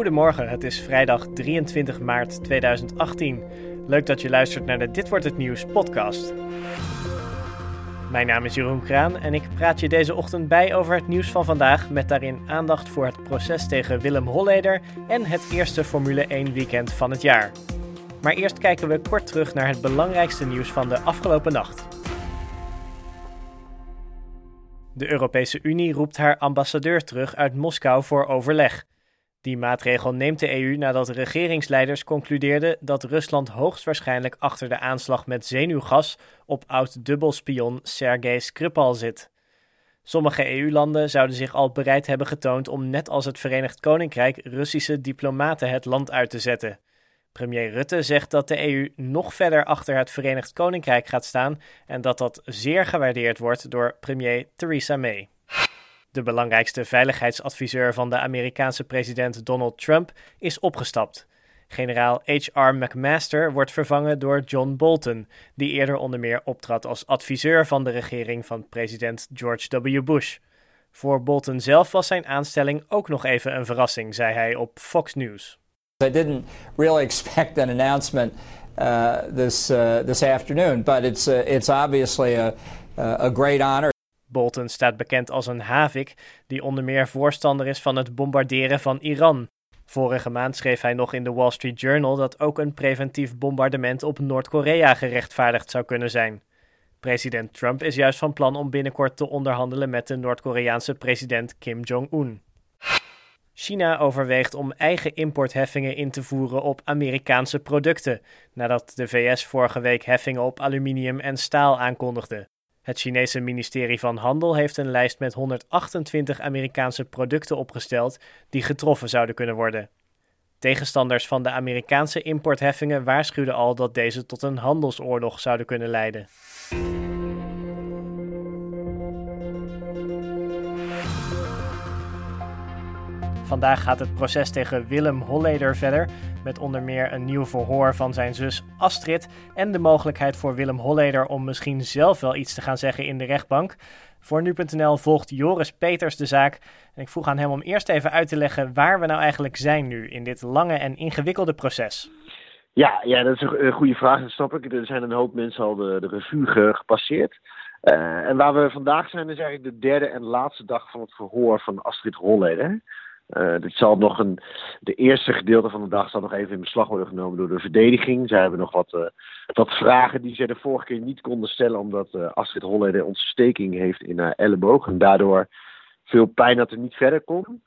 Goedemorgen, het is vrijdag 23 maart 2018. Leuk dat je luistert naar de Dit wordt het nieuws podcast. Mijn naam is Jeroen Kraan en ik praat je deze ochtend bij over het nieuws van vandaag met daarin aandacht voor het proces tegen Willem Holleder en het eerste Formule 1 weekend van het jaar. Maar eerst kijken we kort terug naar het belangrijkste nieuws van de afgelopen nacht. De Europese Unie roept haar ambassadeur terug uit Moskou voor overleg. Die maatregel neemt de EU nadat regeringsleiders concludeerden dat Rusland hoogstwaarschijnlijk achter de aanslag met zenuwgas op oud-dubbelspion Sergei Skripal zit. Sommige EU-landen zouden zich al bereid hebben getoond om net als het Verenigd Koninkrijk Russische diplomaten het land uit te zetten. Premier Rutte zegt dat de EU nog verder achter het Verenigd Koninkrijk gaat staan en dat dat zeer gewaardeerd wordt door premier Theresa May. De belangrijkste veiligheidsadviseur van de Amerikaanse president Donald Trump is opgestapt. Generaal H.R. McMaster wordt vervangen door John Bolton, die eerder onder meer optrad als adviseur van de regering van president George W. Bush. Voor Bolton zelf was zijn aanstelling ook nog even een verrassing, zei hij op Fox News. I didn't really expect an announcement uh, this uh, this afternoon, but it's uh, it's obviously a a great honor. Bolton staat bekend als een havik die onder meer voorstander is van het bombarderen van Iran. Vorige maand schreef hij nog in de Wall Street Journal dat ook een preventief bombardement op Noord-Korea gerechtvaardigd zou kunnen zijn. President Trump is juist van plan om binnenkort te onderhandelen met de Noord-Koreaanse president Kim Jong-un. China overweegt om eigen importheffingen in te voeren op Amerikaanse producten, nadat de VS vorige week heffingen op aluminium en staal aankondigde. Het Chinese ministerie van Handel heeft een lijst met 128 Amerikaanse producten opgesteld die getroffen zouden kunnen worden. Tegenstanders van de Amerikaanse importheffingen waarschuwden al dat deze tot een handelsoorlog zouden kunnen leiden. Vandaag gaat het proces tegen Willem Holleder verder, met onder meer een nieuw verhoor van zijn zus Astrid en de mogelijkheid voor Willem Holleder om misschien zelf wel iets te gaan zeggen in de rechtbank. Voor nu.nl volgt Joris Peters de zaak en ik vroeg aan hem om eerst even uit te leggen waar we nou eigenlijk zijn nu in dit lange en ingewikkelde proces. Ja, ja dat is een goede vraag, dat snap ik. Er zijn een hoop mensen al de, de revue gepasseerd. Uh, en waar we vandaag zijn is eigenlijk de derde en laatste dag van het verhoor van Astrid Holleder. Uh, dit zal nog een, de eerste gedeelte van de dag zal nog even in beslag worden genomen door de verdediging. Zij hebben nog wat, uh, wat vragen die ze de vorige keer niet konden stellen, omdat uh, Astrid Holleder ontsteking heeft in haar elleboog. En daardoor veel pijn dat er niet verder kon.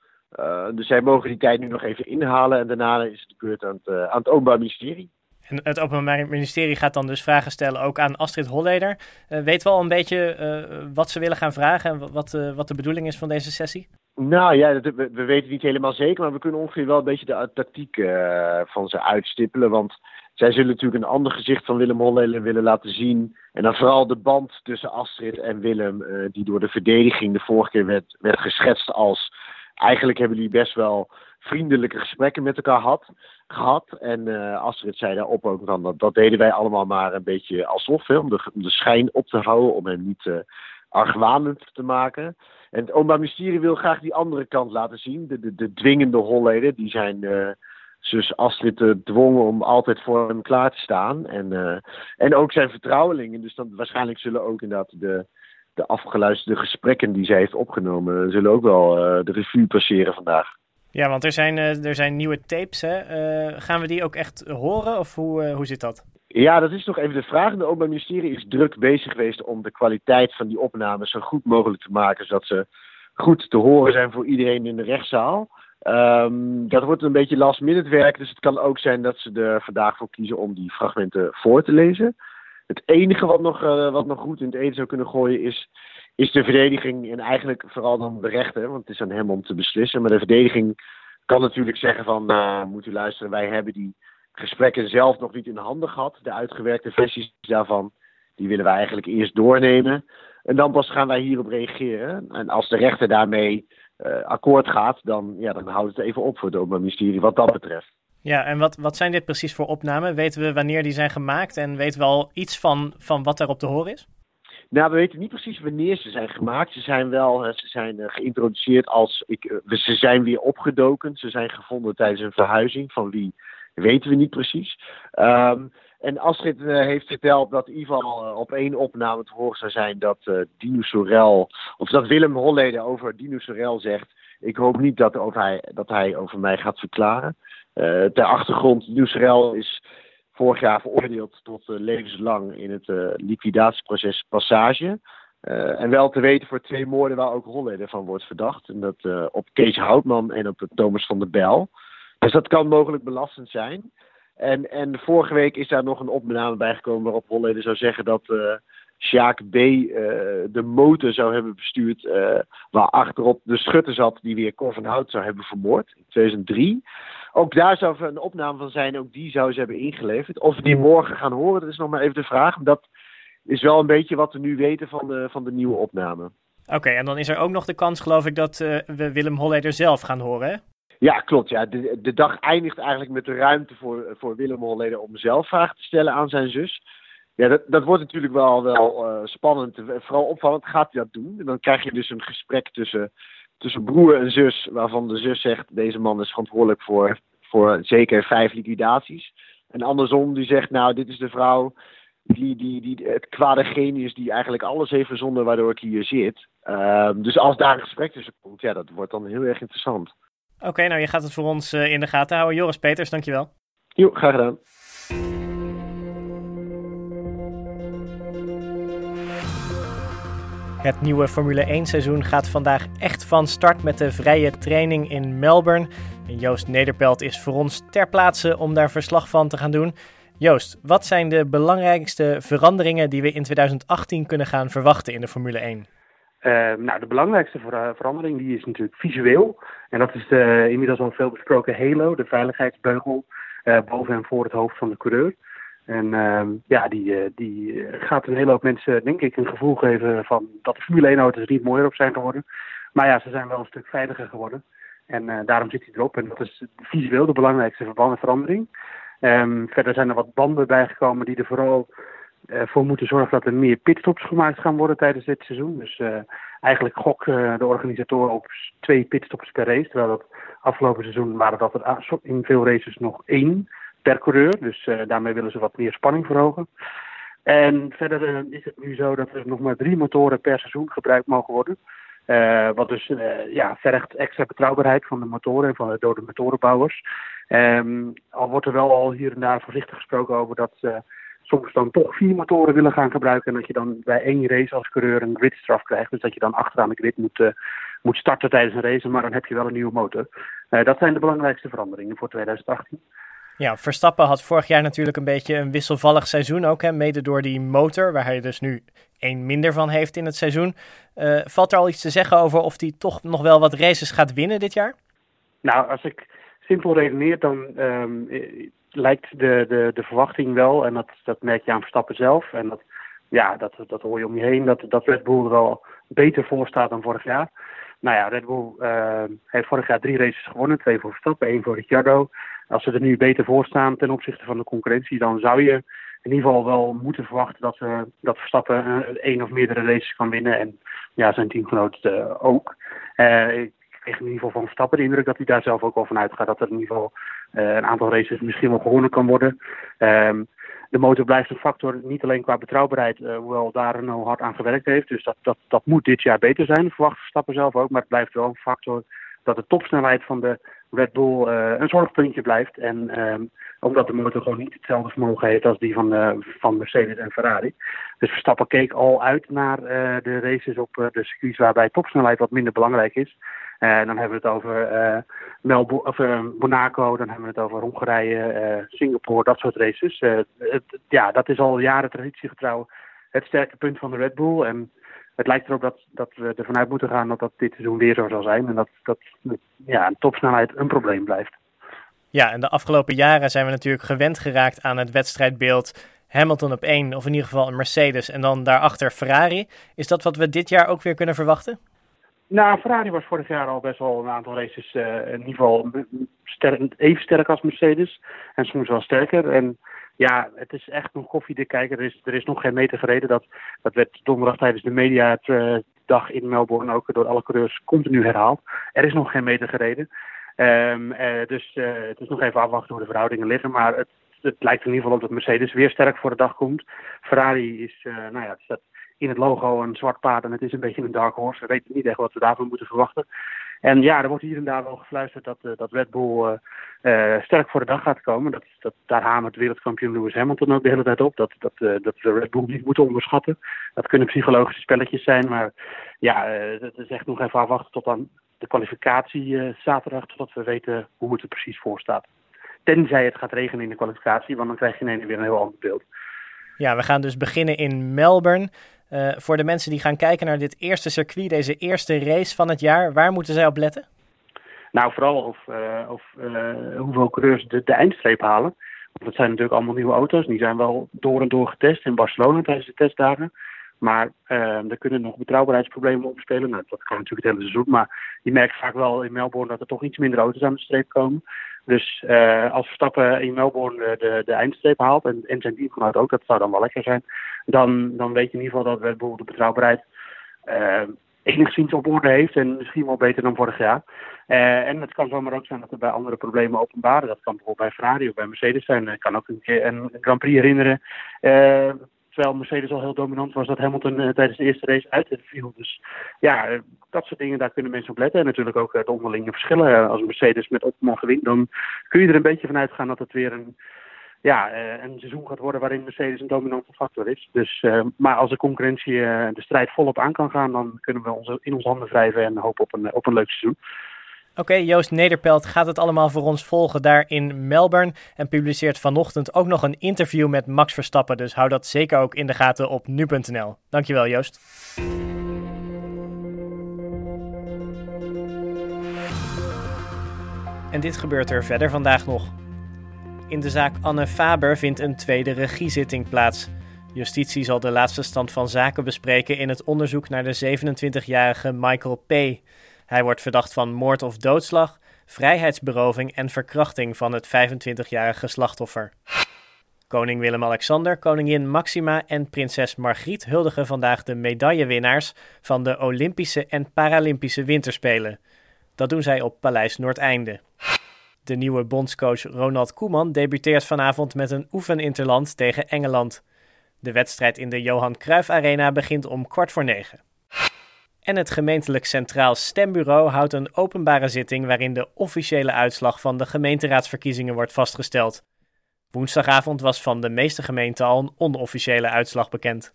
dus zij mogen die tijd nu nog even inhalen en daarna is het de beurt aan het, aan het Openbaar Ministerie. En het Openbaar Ministerie gaat dan dus vragen stellen ook aan Astrid Holleder. weten we al een beetje wat ze willen gaan vragen en wat, wat de bedoeling is van deze sessie? Nou ja, we, we, weten niet helemaal zeker, maar we kunnen ongeveer wel een beetje de tactiek uh, van ze uitstippelen. Want zij zullen natuurlijk een ander gezicht van Willem Holleder willen laten zien. En dan vooral de band tussen Astrid en Willem, uh, die door de verdediging de vorige keer werd, werd geschetst als... Eigenlijk hebben jullie best wel vriendelijke gesprekken met elkaar had, gehad. En uh, Astrid zei daarop ook van dat, dat deden wij allemaal maar een beetje alsof, hè, om, de, om de schijn op te houden, om hem niet argwanend te maken. En het Openbaar wil graag die andere kant laten zien. De, de, de dwingende holleden, die zijn uh, zus Astrid gedwongen om altijd voor hem klaar te staan. En, uh, en ook zijn vertrouwelingen. Dus dan waarschijnlijk zullen ook inderdaad de, de afgeluisterde gesprekken die zij heeft opgenomen, zullen ook wel de revue passeren vandaag. Ja, want er zijn, er zijn nieuwe tapes. Hè? gaan we die ook echt horen of hoe, hoe zit dat? Ja, dat is nog even de vraag. De Openbaar Ministerie is druk bezig geweest om de kwaliteit van die opnames zo goed mogelijk te maken, zodat ze goed te horen zijn voor iedereen in de rechtszaal. Um, dat wordt een beetje last minute werk, dus het kan ook zijn dat ze er vandaag voor kiezen om die fragmenten voor te lezen. Het enige wat nog, uh, wat nog goed in het eten zou kunnen gooien is, is de verdediging en eigenlijk vooral dan de rechter, want het is aan hem om te beslissen. Maar de verdediging kan natuurlijk zeggen van, uh, moet u luisteren, wij hebben die gesprekken zelf nog niet in handen gehad. De uitgewerkte versies daarvan, die willen wij eigenlijk eerst doornemen. En dan pas gaan wij hierop reageren. En als de rechter daarmee uh, akkoord gaat, dan, ja, dan houdt het even op voor het Openbaar Ministerie wat dat betreft. Ja, en wat, wat zijn dit precies voor opnamen? Weten we wanneer die zijn gemaakt en weten we al iets van, van wat er op te horen is? Nou, we weten niet precies wanneer ze zijn gemaakt. Ze zijn wel ze zijn, geïntroduceerd als. Ik, ze zijn weer opgedoken. Ze zijn gevonden tijdens een verhuizing. Van wie weten we niet precies. Um, en Astrid uh, heeft verteld dat geval uh, op één opname te horen zou zijn dat uh, Dino Sorel, of dat Willem Holleden over Dino Sorel zegt. Ik hoop niet dat, over hij, dat hij over mij gaat verklaren. ter achtergrond, Dino Sorel is vorig jaar veroordeeld tot levenslang in het liquidatieproces Passage. en wel te weten voor twee moorden waar ook Holleden van wordt verdacht. En dat op Kees Houtman en op Thomas van der Bel. Dus dat kan mogelijk belastend zijn. En, en vorige week is daar nog een opname bijgekomen waarop Holleden zou zeggen dat uh, Sjaak B. Uh, de motor zou hebben bestuurd uh, waar achterop de schutter zat die weer Cor van Hout zou hebben vermoord in 2003. Ook daar zou een opname van zijn, ook die zou ze hebben ingeleverd. Of we die morgen gaan horen, dat is nog maar even de vraag. Dat is wel een beetje wat we nu weten van de, van de nieuwe opname. Oké, en dan is er ook nog de kans, geloof ik, dat we Willem Holleder zelf gaan horen? Ja, klopt. Ja. De, de dag eindigt eigenlijk met de ruimte voor, voor Willem Holleder om zelf vragen te stellen aan zijn zus. Ja, dat, dat wordt natuurlijk wel, wel uh, spannend. Vooral opvallend gaat hij dat doen. En dan krijg je dus een gesprek tussen, tussen broer en zus, waarvan de zus zegt: deze man is verantwoordelijk voor, voor zeker vijf liquidaties. En andersom, die zegt: Nou, dit is de vrouw die, die, die het kwade genius die eigenlijk alles heeft verzonnen waardoor ik hier zit. Uh, dus als daar een gesprek tussen komt, ja, dat wordt dan heel erg interessant. Oké, nou je gaat het voor ons uh, in de gaten houden. Joris Peters, dankjewel. Jo, graag gedaan. Het nieuwe Formule 1 seizoen gaat vandaag echt van start met de vrije training in Melbourne. En Joost Nederpelt is voor ons ter plaatse om daar verslag van te gaan doen. Joost, wat zijn de belangrijkste veranderingen die we in 2018 kunnen gaan verwachten in de Formule 1? Uh, nou, de belangrijkste ver verandering die is natuurlijk visueel. En dat is de inmiddels al veel besproken halo, de veiligheidsbeugel uh, boven en voor het hoofd van de coureur. En uh, ja, die, uh, die gaat een hele hoop mensen, denk ik, een gevoel geven van dat de Formule 1 auto's niet mooier op zijn geworden. Maar ja, ze zijn wel een stuk veiliger geworden. En daarom zit hij erop. En dat is visueel de belangrijkste verandering. Um, verder zijn er wat banden bijgekomen die er vooral ervoor moeten zorgen dat er meer pitstops gemaakt gaan worden tijdens dit seizoen. Dus uh, eigenlijk gok uh, de organisatoren op twee pitstops per race. Terwijl dat afgelopen seizoen waren dat er in veel races nog één per coureur. Dus uh, daarmee willen ze wat meer spanning verhogen. En verder is het nu zo dat er nog maar drie motoren per seizoen gebruikt mogen worden. wat dus ja, vergt extra betrouwbaarheid van de motoren en van, de motorenbouwers. Um, al wordt er wel al hier en daar voorzichtig gesproken over dat soms dan toch vier motoren willen gaan gebruiken. En dat je dan bij één race als coureur een gridstraf krijgt. Dus dat je dan achteraan de grid moet, uh, moet starten tijdens een race. Maar dan heb je wel een nieuwe motor. Uh, dat zijn de belangrijkste veranderingen voor 2018. Ja, Verstappen had vorig jaar natuurlijk een beetje een wisselvallig seizoen ook. Hè, mede door die motor, waar hij dus nu één minder van heeft in het seizoen. Uh, valt er al iets te zeggen over of hij toch nog wel wat races gaat winnen dit jaar? Nou, als ik simpel redeneer, dan um, lijkt de, de, de verwachting wel, en dat, dat merk je aan Verstappen zelf, en dat, ja, dat, dat hoor je om je heen, dat, dat Red Bull er wel beter voor staat dan vorig jaar. Nou ja, Red Bull uh, heeft vorig jaar drie races gewonnen, twee voor Verstappen, één voor Ricciardo. Als ze er nu beter voor staan ten opzichte van de concurrentie, dan zou je in ieder geval wel moeten verwachten dat, uh, dat Verstappen uh, één of meerdere races kan winnen. En ja, zijn teamgenoot ook. ik kreeg in ieder geval van Verstappen de indruk dat hij daar zelf ook wel van uitgaat dat er in ieder geval een aantal races misschien wel gewonnen kan worden. Um, de motor blijft een factor, niet alleen qua betrouwbaarheid, uh, hoewel daar Renault hard aan gewerkt heeft. Dus dat, dat, dat moet dit jaar beter zijn, verwacht Verstappen zelf ook. Maar het blijft wel een factor dat de topsnelheid van de Red Bull uh, een zorgpuntje blijft. En um, omdat de motor gewoon niet hetzelfde vermogen heeft als die van, uh, van Mercedes en Ferrari. Dus Verstappen keek al uit naar uh, de races op uh, de circuits waarbij topsnelheid wat minder belangrijk is. En dan hebben we het over Melbo of, Monaco, dan hebben we het over Hongarije, Singapore, dat soort races. Ja, dat is al jaren traditiegetrouw het sterke punt van de Red Bull. En het lijkt erop dat, dat we ervan uit moeten gaan dat dat dit seizoen weer zo zal zijn. En dat, dat ja, topsnelheid een probleem blijft. Ja, en de afgelopen jaren zijn we natuurlijk gewend geraakt aan het wedstrijdbeeld Hamilton op één, of in ieder geval een Mercedes en dan daarachter Ferrari. Is dat wat we dit jaar ook weer kunnen verwachten? Nou, Ferrari was vorig jaar al best wel een aantal races uh, in ieder geval sterk, even sterk als Mercedes. En soms wel sterker. En ja, het is echt nog koffiedik kijken. Er is, er is nog geen meter gereden. Dat, dat werd donderdag tijdens de media dag in Melbourne ook door alle coureurs continu herhaald. Er is nog geen meter gereden. Um, dus het is nog even afwachten hoe de verhoudingen liggen. Maar het, het lijkt in ieder geval op dat Mercedes weer sterk voor de dag komt. Ferrari is, uh, nou ja, het staat in het logo een zwart paard en het is een beetje een dark horse. We weten niet echt wat we daarvan moeten verwachten. En ja, er wordt hier en daar wel gefluisterd dat, uh, dat Red Bull uh, sterk voor de dag gaat komen. Dat, dat, daar hamert wereldkampioen Lewis Hamilton ook de hele tijd op. Dat, dat, dat we Red Bull niet moeten onderschatten. Dat kunnen psychologische spelletjes zijn. Maar ja, het is echt nog even afwachten tot aan de kwalificatie zaterdag. Totdat we weten hoe het er precies voor staat. Tenzij het gaat regenen in de kwalificatie, want dan krijg je ineens weer een heel ander beeld. Ja, we gaan dus beginnen in Melbourne. Uh, voor de mensen die gaan kijken naar dit eerste circuit, deze eerste race van het jaar, waar moeten zij op letten? Nou, vooral of, uh, of uh, hoeveel coureurs de, de, eindstreep halen. Want dat zijn natuurlijk allemaal nieuwe auto's. Die zijn wel door en door getest in Barcelona tijdens de testdagen. Maar er kunnen nog betrouwbaarheidsproblemen opspelen. Nou, dat kan natuurlijk het hele seizoen. Maar je merkt vaak wel in Melbourne dat er toch iets minder auto's aan de streep komen. Dus uh, als Verstappen in Melbourne de, de eindstreep haalt, en, en zijn teamgenoot ook, dat zou dan wel lekker zijn, dan, dan weet je in ieder geval dat Red Bull de betrouwbaarheid uh, enigszins op orde heeft en misschien wel beter dan vorig jaar. Uh, en het kan zomaar ook zijn dat er bij andere problemen openbaren. Dat kan bijvoorbeeld bij Ferrari of bij Mercedes zijn. Ik kan ook een een Grand Prix herinneren terwijl Mercedes al heel dominant was, dat Hamilton uh, tijdens de eerste race uit viel. Dus ja, uh, dat soort dingen, daar kunnen mensen op letten. En natuurlijk ook het onderlinge verschillen. Als Mercedes met Optima gewint, dan kun je er een beetje van uitgaan dat het weer een, ja, een seizoen gaat worden waarin Mercedes een dominante factor is. Dus, maar als de concurrentie de strijd volop aan kan gaan, dan kunnen we ons in onze handen wrijven en hopen op een, op een leuk seizoen. Oké, Joost Nederpelt gaat het allemaal voor ons volgen daar in Melbourne en publiceert vanochtend ook nog een interview met Max Verstappen. Dus hou dat zeker ook in de gaten op nu.nl. Dankjewel Joost. En dit gebeurt er verder vandaag nog. In de zaak Anne Faber vindt een tweede regiezitting plaats. Justitie zal de laatste stand van zaken bespreken in het onderzoek naar de 27-jarige Michael P. Hij wordt verdacht van moord of doodslag, vrijheidsberoving en verkrachting van het 25-jarige slachtoffer. Koning Willem-Alexander, koningin Maxima en prinses Margriet huldigen vandaag de medaillewinnaars van de Olympische en Paralympische Winterspelen. Dat doen zij op Paleis Noordeinde. De nieuwe bondscoach Ronald Koeman debuteert vanavond met een oefeninterland tegen Engeland. De wedstrijd in de Johan Cruijff Arena begint om kwart voor negen. En het gemeentelijk Centraal Stembureau houdt een openbare zitting waarin de officiële uitslag van de gemeenteraadsverkiezingen wordt vastgesteld. Woensdagavond was van de meeste gemeenten al een onofficiële uitslag bekend.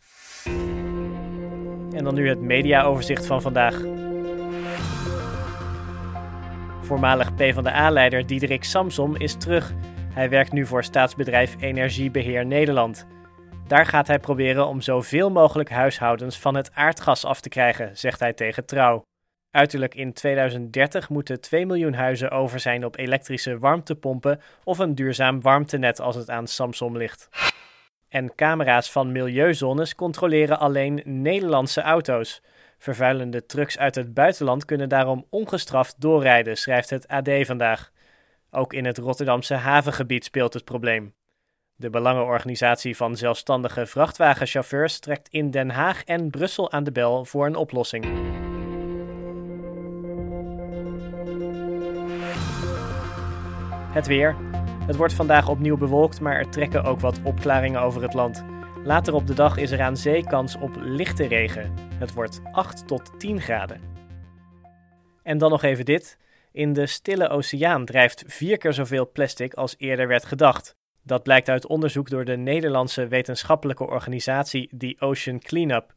En dan nu het mediaoverzicht van vandaag. Voormalig PvdA-leider Diederik Samsom is terug. Hij werkt nu voor staatsbedrijf Energiebeheer Nederland. Daar gaat hij proberen om zoveel mogelijk huishoudens van het aardgas af te krijgen, zegt hij tegen Trouw. Uiterlijk in 2030 moeten 2 miljoen huizen over zijn op elektrische warmtepompen of een duurzaam warmtenet als het aan Samsung ligt. En camera's van milieuzones controleren alleen Nederlandse auto's. Vervuilende trucks uit het buitenland kunnen daarom ongestraft doorrijden, schrijft het AD vandaag. Ook in het Rotterdamse havengebied speelt het probleem. De Belangenorganisatie van Zelfstandige Vrachtwagenchauffeurs trekt in Den Haag en Brussel aan de bel voor een oplossing. Het weer. Het wordt vandaag opnieuw bewolkt, maar er trekken ook wat opklaringen over het land. Later op de dag is er aan zee kans op lichte regen. Het wordt 8 tot 10 graden. En dan nog even dit. In de Stille Oceaan drijft vier keer zoveel plastic als eerder werd gedacht. Dat blijkt uit onderzoek door de Nederlandse wetenschappelijke organisatie The Ocean Cleanup.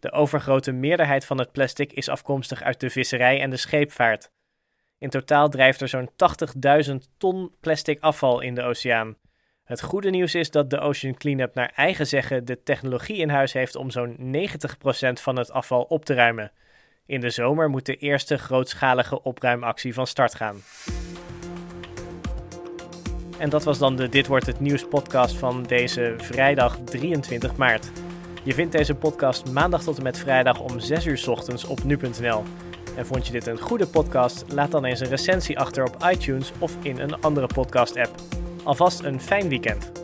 De overgrote meerderheid van het plastic is afkomstig uit de visserij en de scheepvaart. In totaal drijft er zo'n 80.000 ton plastic afval in de oceaan. Het goede nieuws is dat de Ocean Cleanup naar eigen zeggen de technologie in huis heeft om zo'n 90% van het afval op te ruimen. In de zomer moet de eerste grootschalige opruimactie van start gaan. En dat was dan de Dit wordt het nieuws podcast van deze vrijdag 23 maart. Je vindt deze podcast maandag tot en met vrijdag om 6 uur ochtends op nu.nl. En vond je dit een goede podcast? Laat dan eens een recensie achter op iTunes of in een andere podcast app. Alvast een fijn weekend.